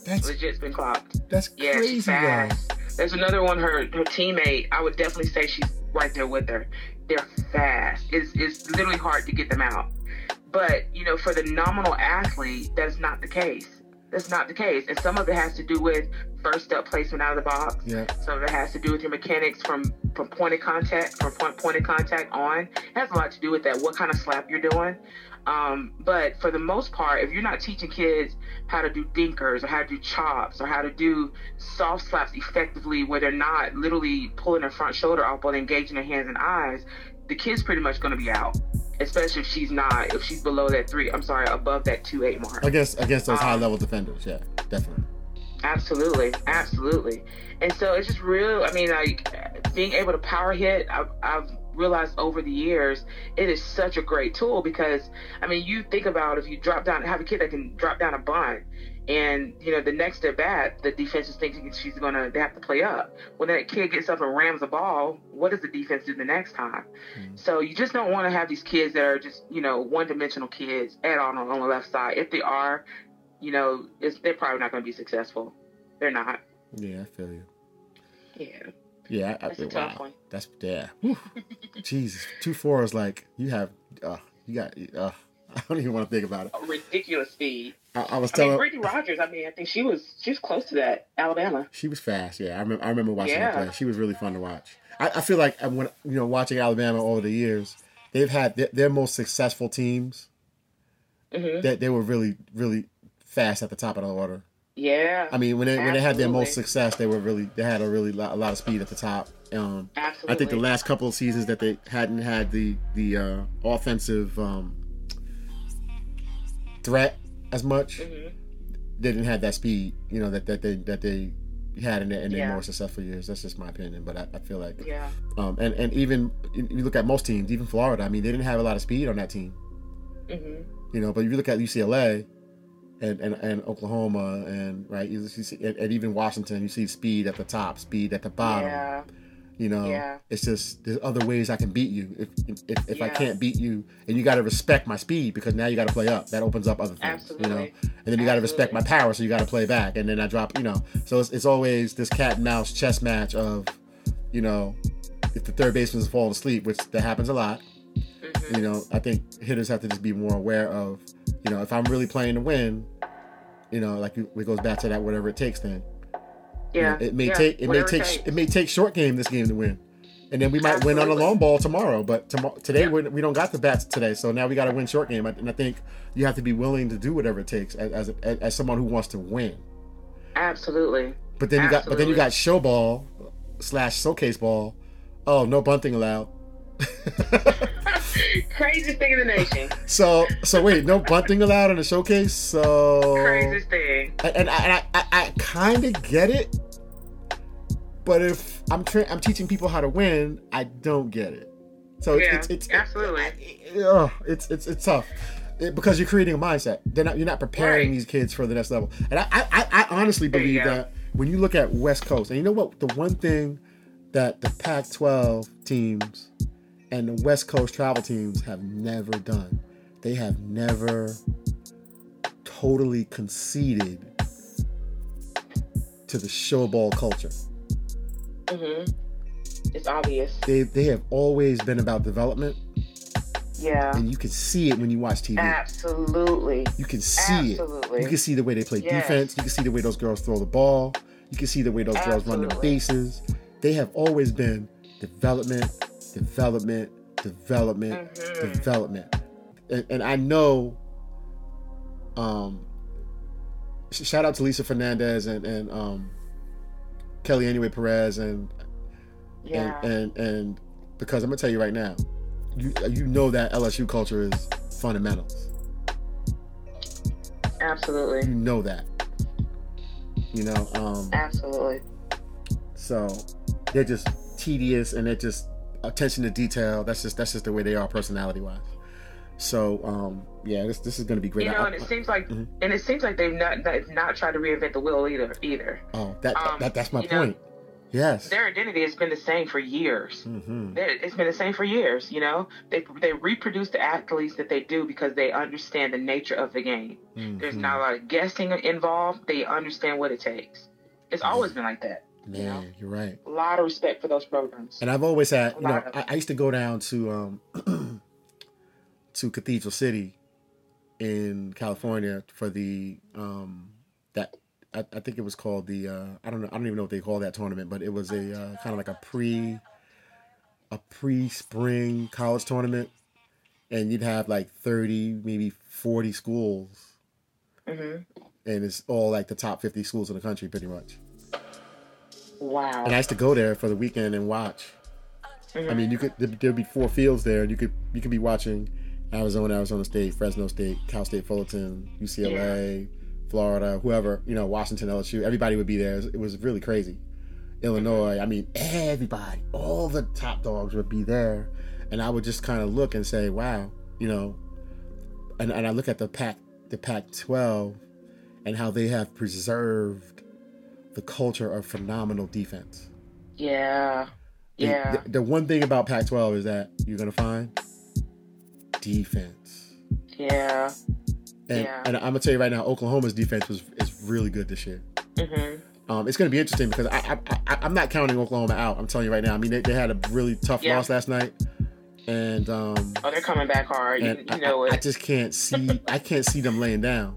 That's Legit's been clocked. that's Yeah, crazy she's fast. There's another one. Her her teammate. I would definitely say she's right there with her. They're fast. It's it's literally hard to get them out. But you know, for the nominal athlete, that's not the case. That's not the case. And some of it has to do with first step placement out of the box. Yeah, Some of it has to do with your mechanics from from point of contact, from point point of contact on. It has a lot to do with that. What kind of slap you're doing. Um, but for the most part, if you're not teaching kids how to do dinkers or how to do chops or how to do soft slaps effectively, where they're not literally pulling their front shoulder up while engaging their hands and eyes, the kid's pretty much going to be out. Especially if she's not, if she's below that three, I'm sorry, above that two eight mark. against against those Um, high level defenders. Yeah, definitely. Absolutely, absolutely. And so it's just real. I mean, like being able to power hit. I've, I've realized over the years it is such a great tool because I mean, you think about if you drop down, have a kid that can drop down a bunt, and you know the next at bat, the defense is thinking she's gonna they have to play up. When that kid gets up and rams the ball, what does the defense do the next time? Mhm. So you just don't want to have these kids that are just you know one dimensional kids at all on, on the left side. If they are, you know, it's, they're probably not going to be successful. They're not. Yeah, I feel you. Yeah, Yeah, I, that's a wow. tough one. That's yeah. Jesus, two four is like you have. Uh, you got. Uh, *laughs* I don't even want to think about it. A ridiculous speed. I, I was I mean, telling. Brittany Rogers. I mean, I think she was she was close to that Alabama. she was fast. Yeah, I remember. I remember watching Yeah. her play. She was really fun to watch. I, I feel like uh, when you know watching Alabama over the years, they've had their, their most successful teams. hmm That they were really really fast at the top of the order. Yeah, I mean, when they when they had their most success, they were really they had a really lot, a lot of speed at the top. Um, absolutely. I think the last couple of seasons that they hadn't had the the uh, offensive um, threat as much, Mhm. they didn't have that speed. You know that, that they that they had in their, in their Yeah. more successful years. That's just my opinion, but I, I feel like Yeah, um, and and even you look at most teams, even Florida. I mean, they didn't have a lot of speed on that team. hmm You know, but if you look at UCLA. And, and, and Oklahoma and right you see, and, and even Washington you see speed at the top speed at the bottom yeah, You know, Yeah. it's just there's other ways I can beat you. If if, if I can't beat you, and you got to respect my speed because now you got to play up. That opens up other things. You know, and then you got to respect my power, so you got to play back. And then I drop. You know, so it's, it's always this cat and mouse chess match of, you know, if the third baseman is falling asleep, which that happens a lot. Mhm. You know, I think hitters have to just be more aware of, you know, if I'm really playing to win, you know, like it goes back to that whatever it takes thing. Yeah. it may yeah, take it may take takes. it may take short game this game to win. and then we might win on a long ball tomorrow. But tomorrow, today Yeah. we we don't got the bats today, so now we got to win short game. And I think you have to be willing to do whatever it takes as as, as someone who wants to win. Absolutely. But then you got but then you got show ball slash showcase ball. Oh, no bunting allowed. *laughs* Craziest thing in the nation. so so wait, no bunting allowed in the showcase. So Craziest thing. and, and I, I, I, kind of get it, but if I'm tra- I'm teaching people how to win, I don't get it. So it's Yeah, it's, it's absolutely. It, ugh, it's it's it's tough It- because you're creating a mindset. They're not you're not preparing Right. these kids for the next level. And I I, I- I honestly believe that when you look at West Coast, and you know what, the one thing that the Pac-12 teams and the West Coast travel teams have never done, they have never totally conceded to the show ball culture. hmm It's obvious. They they have always been about development, Yeah. and you can see it when you watch TV. Absolutely. You can see Absolutely. it. You can see the way they play Yes. defense. You can see the way those girls throw the ball. You can see the way those girls run their Absolutely. bases. They have always been development, development, development, Mhm. development. And, and I know. Um. Shout out to Lisa Fernandez and and um. Kelly Anyway Perez and Yeah. and, and and because I'm gonna tell you right now, you you know that LSU culture is fundamentals. Absolutely. You know that. You know, um, Absolutely. so they're just tedious and they're just attention to detail. That's just that's just the way they are personality wise. So um, yeah, this this is gonna be great. You know, and it seems like, Mhm. and it seems like they've not they've not tried to reinvent the wheel either. Either oh, that, um, that that's my you know, point. Yes. their identity has been the same for years. hmm It's been the same for years. You know, they they reproduce the athletes that they do because they understand the nature of the game. There's Mm-hmm. not a lot of guessing involved. They understand what it takes. It's always been like that. Man, know? you're right. A lot of respect for those programs. And I've always had, you know, I, I used to go down to um *clears throat* to Cathedral City in California for the um that I, I think it was called the uh I don't know I don't even know what they call that tournament, but it was a uh, kind of like a pre a pre spring college tournament, and you'd have like thirty maybe forty schools, mm-hmm. and it's all like the top fifty schools in the country pretty much. Wow. And I used to go there for the weekend and watch. I mean, you could there- there'd be four fields there, and you could you could be watching Arizona, Arizona State, Fresno State, Cal State Fullerton, UCLA, Florida, whoever you know, Washington, LSU. Everybody would be there. It was, really crazy. Illinois. I mean, everybody, all the top dogs would be there, and I would just kind of look and say, "Wow," you know. And and I look at the pack, the Pac-12 and how they have preserved the culture of phenomenal defense. yeah. The- Yeah. The, the one thing about Pac-12 is that you're gonna find defense. Yeah. And, Yeah. and I'm gonna tell you right now, Oklahoma's defense was is really good this year. Mm-hmm. Um, it's gonna be interesting because I, I, I I'm not counting Oklahoma out. I'm telling you right now. I mean, they, they had a really tough Yeah. loss last night, and um, Oh, they're coming back hard. You, you know I, it. I just can't see I can't see them laying down.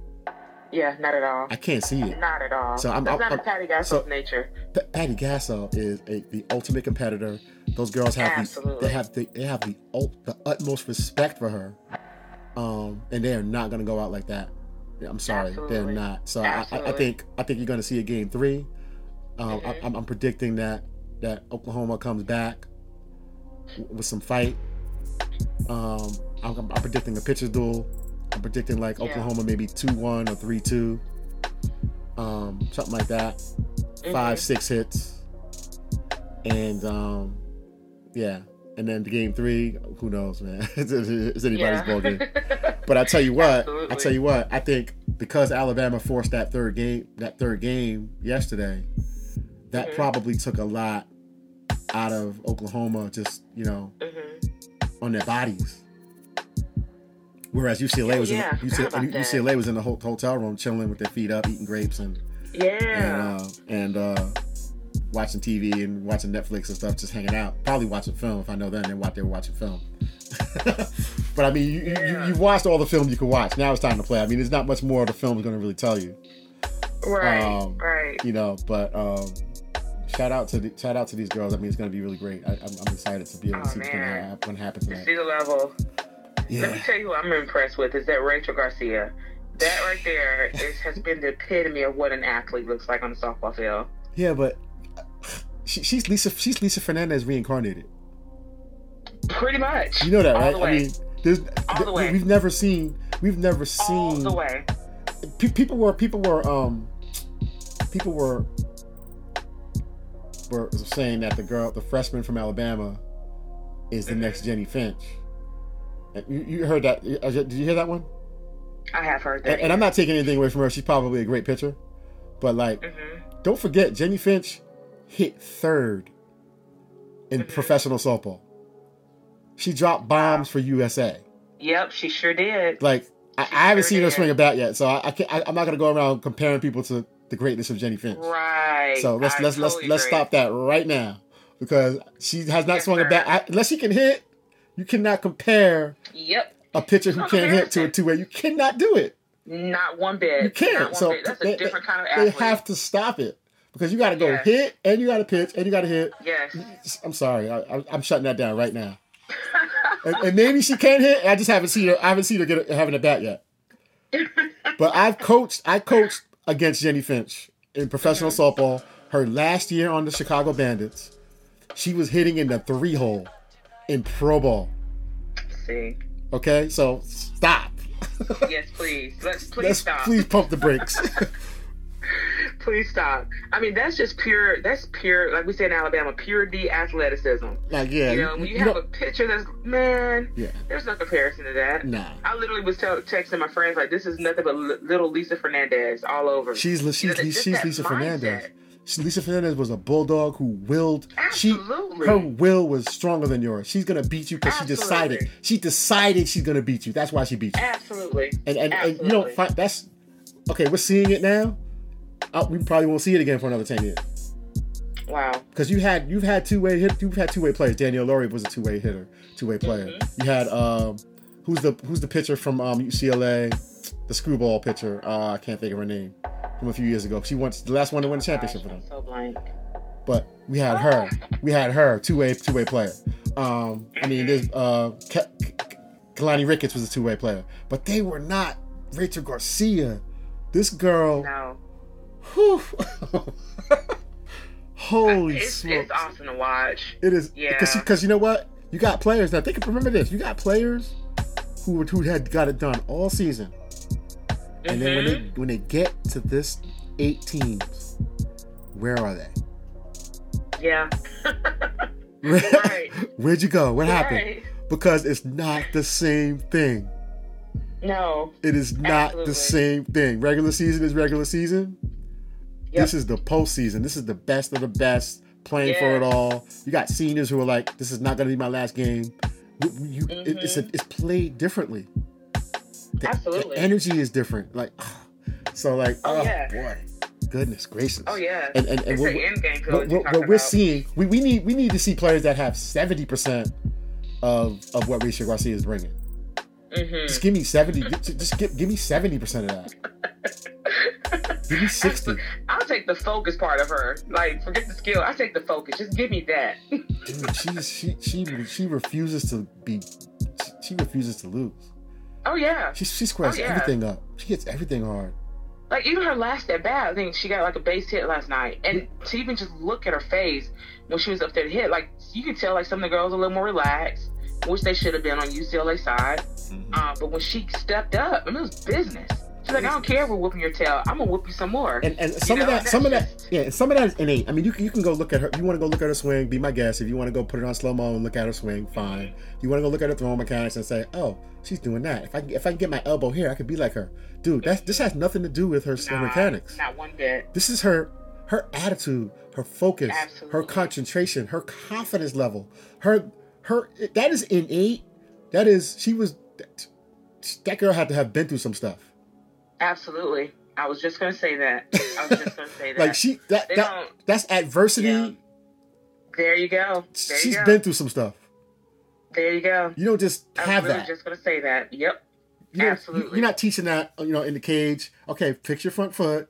Yeah, not at all. I can't see it. Not at all. So I'm- That's I'm- not in Patty Gasso's so- nature. P- Patty Gasso is a, the ultimate competitor. Those girls have the, they have the they have the the utmost respect for her, um, and they are not going to go out like that. I'm sorry, they're not. So I, I, I think I think you're going to see a game three. Um, I, Mhm. I'm, I'm predicting that that Oklahoma comes back with some fight. Um, I'm, I'm predicting a pitcher's duel. I'm predicting like Yeah. Oklahoma maybe two one or three two, um, something like that five, Mhm. six hits, and um, yeah, and then the game three, who knows, man? *laughs* it's, it's anybody's Yeah. ball game. *laughs* But I tell you what, I tell you what, I think because Alabama forced that third game, that third game yesterday, that Mhm. probably took a lot out of Oklahoma, just you know, Mhm. on their bodies. Whereas UCLA was yeah, in the. UCLA was in the hotel room chilling with their feet up, eating grapes and Yeah. and uh, and uh, watching TV and watching Netflix and stuff, just hanging out. Probably watching film if I know them. they what they were watching film. *laughs* but I mean, you, you, Yeah. you've watched all the film you can watch. Now it's time to play. I mean, there's not much more the film is going to really tell you, right. um, right. you know. But um, shout out to the, shout out to these girls. I mean, it's gonna be really great. I, I'm, I'm excited to be able to Oh, see what's gonna, man. happen, gonna happen see the level. Let me tell you who I'm impressed with is that Rachel Garcia. That right there is, has been the epitome of what an athlete looks like on the softball field. yeah, but she, she's Lisa. She's Lisa Fernandez reincarnated. Pretty much. You know that, All right? I mean, there's All the way. we've never seen we've never All seen the way. pe- people were people were um people were were saying that the girl the freshman from Alabama is the Mhm. next Jennie Finch. You, you heard that? uh, Did you hear that one? I have heard that. And, and I'm not taking anything away from her. She's probably a great pitcher, but like, hmm don't forget Jennie Finch hit third in Mhm. professional softball. She dropped bombs for USA. Yep, she sure did. Like I, I haven't sure seen her swing a bat yet, so I, I can't. I, I'm not gonna go around comparing people to the greatness of Jennie Finch. Right. So let's I let's let's totally let's stop that right now because she has not Yes, swung a bat I, unless she can hit. You cannot compare Yep. a pitcher who can't hit to a two way. You cannot do it. Not one bit. You can't. Not one So bit. That's a they, different kind of they have to stop it because you got to go Yes. hit and you got to pitch and you got to hit. Yes. I'm sorry, I, I'm shutting that down right now. *laughs* and, and maybe she can hit. I just haven't seen her. I haven't seen her get a, having a bat yet. *laughs* But I've coached. I coached against Jennie Finch in professional Mm-hmm. softball. Her last year on the Chicago Bandits, she was hitting in the three hole in pro ball. See. Okay, so stop. Yes, please. Let's *laughs* please Let's stop. please pump the brakes. *laughs* Please stop. I mean, that's just pure. That's pure. Like we say in Alabama, pure D athleticism. like yeah, You know, when you have a picture that's man, yeah, there's no comparison to that. nah. I literally was tell, texting my friends like, "This is nothing but li- little Lisa Fernandez all over." She's she's You know, she's, Lisa mindset. Fernandez. She, Lisa Fernandez was a bulldog who willed. She Absolutely. her will was stronger than yours. She's gonna beat you because she decided. She decided she's gonna beat you. That's why she beat you. Absolutely. And and, and you don't find that's okay. We're seeing it now. Uh, we probably won't see it again for another ten years Wow. because you had you've had two way hit you've had two way players. Danielle Lawrie was a two way hitter, two way player. Mm-hmm. You had um who's the who's the pitcher from um UCLA, the screwball pitcher. Uh, I can't think of her name from a few years ago. She won the last one to win the championship for them. I'm so blank. But we had her. We had her two way two way player. Um, I mean, there's uh, Ke- Keilani Ricketts was a two way player, but they were not Rachel Garcia. This girl, No. whew, *laughs* holy It's, smokes! it's awesome to watch. It is Yeah. because you know what? You got players now. Think remember this. You got players who were- who had got it done all season, and then when they Mhm. when they get to this eight teams, where are they? Yeah. *laughs* Right. Where'd you go? What happened? Right. Because it's not the same thing. No. It is not the same thing. Regular season is regular season. Yep. This is the postseason. This is the best of the best playing for it all. You got seniors who are like, "This is not going to be my last game." You, you- it- it's mm-hmm. a, it's played differently. The, the Absolutely. energy is different. Like, *sighs* so like, Oh, oh, yeah. boy, goodness gracious. Oh yeah. And and, and what, the end game what, what, what we're seeing, we, we need we need to see players that have seventy percent of of what Rachel Garcia is bringing. Mhm. Just give me seventy. just give, give me seventy percent of that. Give me *laughs* sixty. I'll take the focus part of her. Like, forget the skill. I take the focus. Just give me that. Dude, she's she she she refuses to be. She refuses to lose. oh yeah. She she squares Oh, yeah. everything up. She gets everything hard. Like even her last at bat, I think she got like a base hit last night, and to even just look at her face when she was up there to hit, like you could tell like some of the girls a little more relaxed, which they should have been on UCLA side. Uh, but when she stepped up, I mean, it was business. Like, I don't care if we're whooping your tail. I'm gonna whoop you some more. And and You some of know, that, some of that, yeah, and some of that is innate. I mean, you can you can go look at her. You want to go look at her swing? Be my guest. If you want to go put it on slow mo and look at her swing, fine. You want to go look at her throwing mechanics and say, oh, she's doing that. If I if I can get my elbow here, I could be like her, dude. That's this has nothing to do with her Nah, mechanics. Not one bit. This is her her attitude, her focus, her concentration, her confidence level. Her her that is innate. That is she was that, that girl had to have been through some stuff. Absolutely. I was just gonna say that. I was just gonna say *laughs* that. Like she that, They that that's adversity. Yeah. There you go. There She's you go. been through some stuff. there you go. You don't just I was have really that. just gonna say that. Yep. You Absolutely. You're not teaching that, you know, in the cage. Okay, fix your front foot.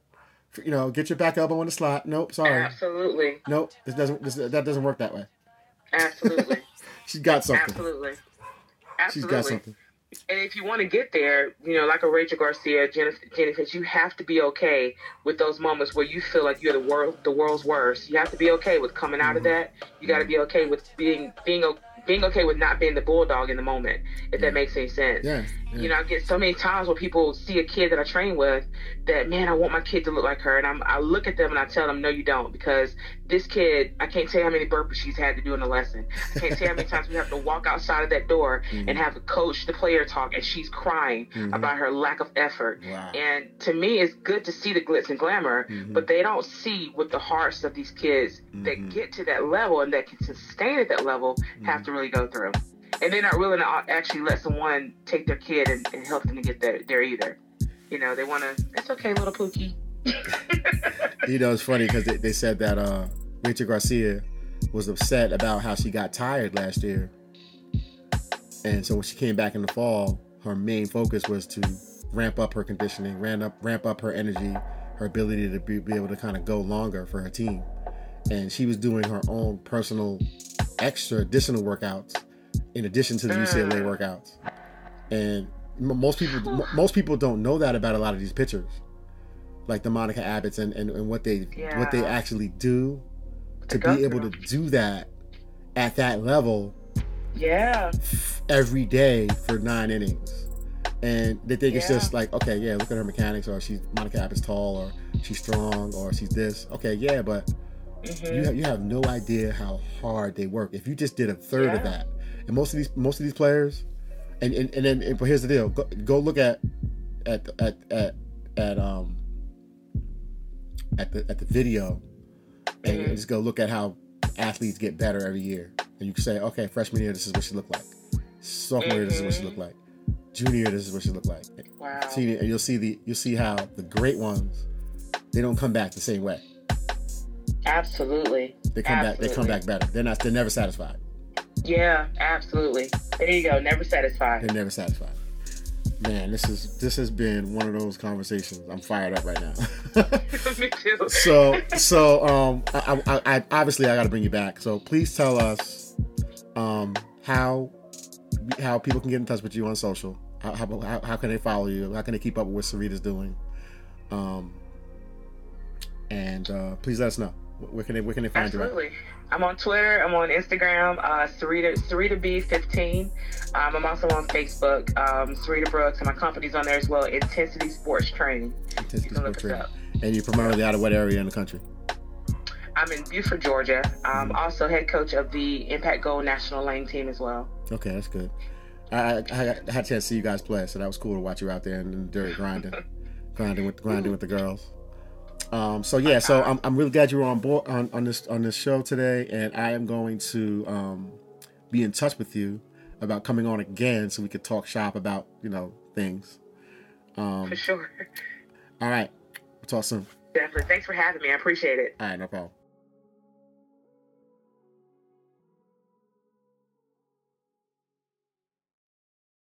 you know, get your back elbow in the slot. Nope, sorry. Absolutely. Nope, this doesn't. This, that doesn't work that way. Absolutely. *laughs* She's got something. Absolutely. She's got something. And if you want to get there, you know, like a Rachel Garcia, Jennifer, Jennifer, you have to be okay with those moments where you feel like you're the world, the world's worst. You have to be okay with coming out of mm-hmm. that. You got to be okay with being being being okay with not being the bulldog in the moment, if that makes any sense. Yeah. yeah. You know, I get so many times where people see a kid that I train with that, man, I want my kid to look like her. And I'm, I look at them and I tell them, no, you don't. Because this kid, I can't tell you how many burpees she's had to do in a lesson. I can't tell you how many times we have to walk outside of that door *laughs* mm-hmm. and have a coach, the player talk, and she's crying mm-hmm. about her lack of effort. Wow. And to me, it's good to see the glitz and glamour, mm-hmm. but they don't see what the hearts of these kids that get to that level and that can sustain at that level have to really go through. And they're not willing to actually let someone take their kid and, and help them to get there, there either. You know, they want to, it's okay, little Pookie. *laughs* You know, it's funny because they, they said that uh, Rachel Garcia was upset about how she got tired last year. And so when she came back in the fall, her main focus was to ramp up her conditioning, ramp up, ramp up her energy, her ability to be, be able to kind of go longer for her team. And she was doing her own personal extra additional workouts in addition to the UCLA mm. workouts. And most people m- most people don't know that about a lot of these pitchers. Like the Monica Abbotts and, and, and what they what they actually do to be able to do that at that level Yeah. every day for nine innings. And they think it's just like, okay, yeah, look at her mechanics, or she's Monica Abbott's tall, or she's strong, or she's this. Okay, yeah, but Mhm. you have, you have no idea how hard they work. If you just did a third of that, and most of these most of these players, and and, and then and, but here's the deal: go, go look at at at at at um at the at the video, and, Mhm. just go look at how athletes get better every year, and you can say, okay, freshman year, this is what she looked like. Sophomore year, this is what she looked like. Junior year, this is what she looked like. Wow. Senior, and you'll see the you'll see how the great ones, they don't come back the same way. Absolutely. They come back. They come back better. They're not. They're never satisfied. Yeah, absolutely. There you go. Never satisfied. They're never satisfied. Man, this is this has been one of those conversations. I'm fired up right now. *laughs* *laughs* Me too. so so um I, I, I obviously I got to bring you back. So please tell us um how how people can get in touch with you on social. How, how, how, how can they follow you? How can they keep up with what Sarita's doing? Um and uh, please let us know. Where can they where can they find you? Absolutely. I'm on Twitter. I'm on Instagram. Uh, Sarita Sarita B15. Um, I'm also on Facebook. Um, Sarita Brooks, and my company's on there as well. Intensity Sports Training. Intensity You can look Sports us up. And you're primarily out of what area in the country? I'm in Buford, Georgia. Mm-hmm. I'm also head coach of the Impact Gold National Lane team as well. Okay, that's good. I, I, I had a chance to see you guys play, so that was cool to watch you out there in the dirt grinding, *laughs* grinding with grinding with the girls. Um, so yeah, so I'm, I'm really glad you were on board on, on this on this show today, and I am going to um, be in touch with you about coming on again so we could talk shop about you know things. Um, For sure. all right, we'll talk soon. Definitely. Thanks for having me. I appreciate it. All right, no problem.